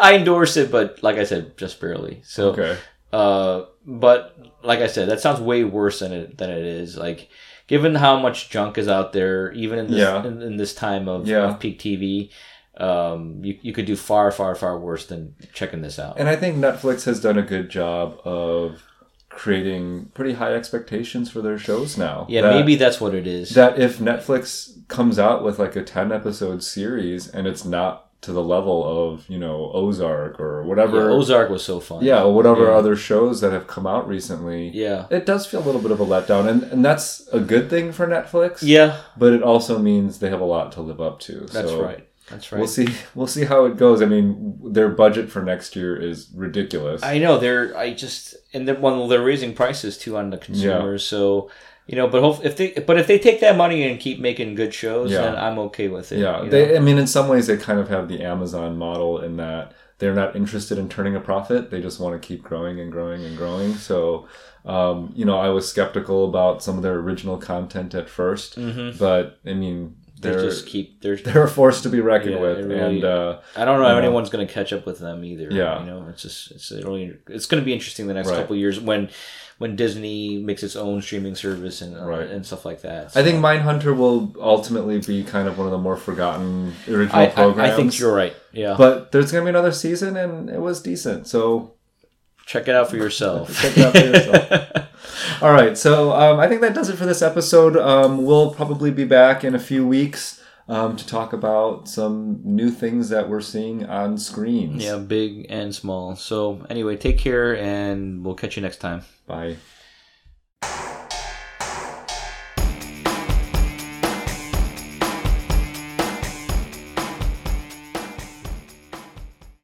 S1: I endorse it, but like I said, just barely. So,
S2: Okay.
S1: uh, but like I said, that sounds way worse than it than it is. Like, given how much junk is out there, even in this
S2: Yeah.
S1: in, in this time of,
S2: Yeah.
S1: of peak TV, um, you you could do far, far, far worse than checking this out.
S2: And I think Netflix has done a good job of creating pretty high expectations for their shows now.
S1: yeah,
S2: That-
S1: maybe that's what it is.
S2: that if Netflix comes out with like a 10 episode series and it's not to the level of, you know, Ozark or
S1: yeah,
S2: whatever.
S1: Ozark was so fun.
S2: Yeah, or whatever
S1: Yeah.
S2: other shows that have come out recently.
S1: Yeah.
S2: It does feel a little bit of a letdown. And, and that's a good thing for Netflix.
S1: Yeah,
S2: But it also means they have a lot to live up to.
S1: that's
S2: so
S1: right. That's right.
S2: We'll see. We'll see how it goes. I mean, their budget for next year is ridiculous.
S1: I know they're. I just and then well, they're raising prices too on the consumers. So you know, but hope, if they but if they take that money and keep making good shows,
S2: Yeah.
S1: then I'm okay with it.
S2: Yeah, they.
S1: know?
S2: I mean, in some ways, they kind of have the Amazon model in that they're not interested in turning a profit. They just want to keep growing and growing and growing. So, um, you know, I was skeptical about some of their original content at 1st but I mean,
S1: Mm-hmm. they
S2: they're
S1: just keep. They're. <laughs>
S2: they're forced to be reckoned
S1: Yeah,
S2: with,
S1: really-
S2: and uh,
S1: I don't know if anyone's going to catch up with them either.
S2: Yeah.
S1: you know, it's just it's really it's going to be interesting the next
S2: Right.
S1: couple of years when when Disney makes its own streaming service and uh,
S2: Right.
S1: and stuff like that.
S2: I think Mindhunter will ultimately be kind of one of the more forgotten original
S1: I, I,
S2: programs.
S1: I think you're right. Yeah,
S2: But there's going to be another season, and it was decent. So
S1: check it out for yourself. <laughs>
S2: Check it out for yourself. <laughs> All right, so um, I think that does it for this episode. Um, we'll probably be back in a few weeks um, to talk about some new things that we're seeing on screens.
S1: yeah, big and small. So anyway, take care, and we'll catch you next time.
S2: Bye.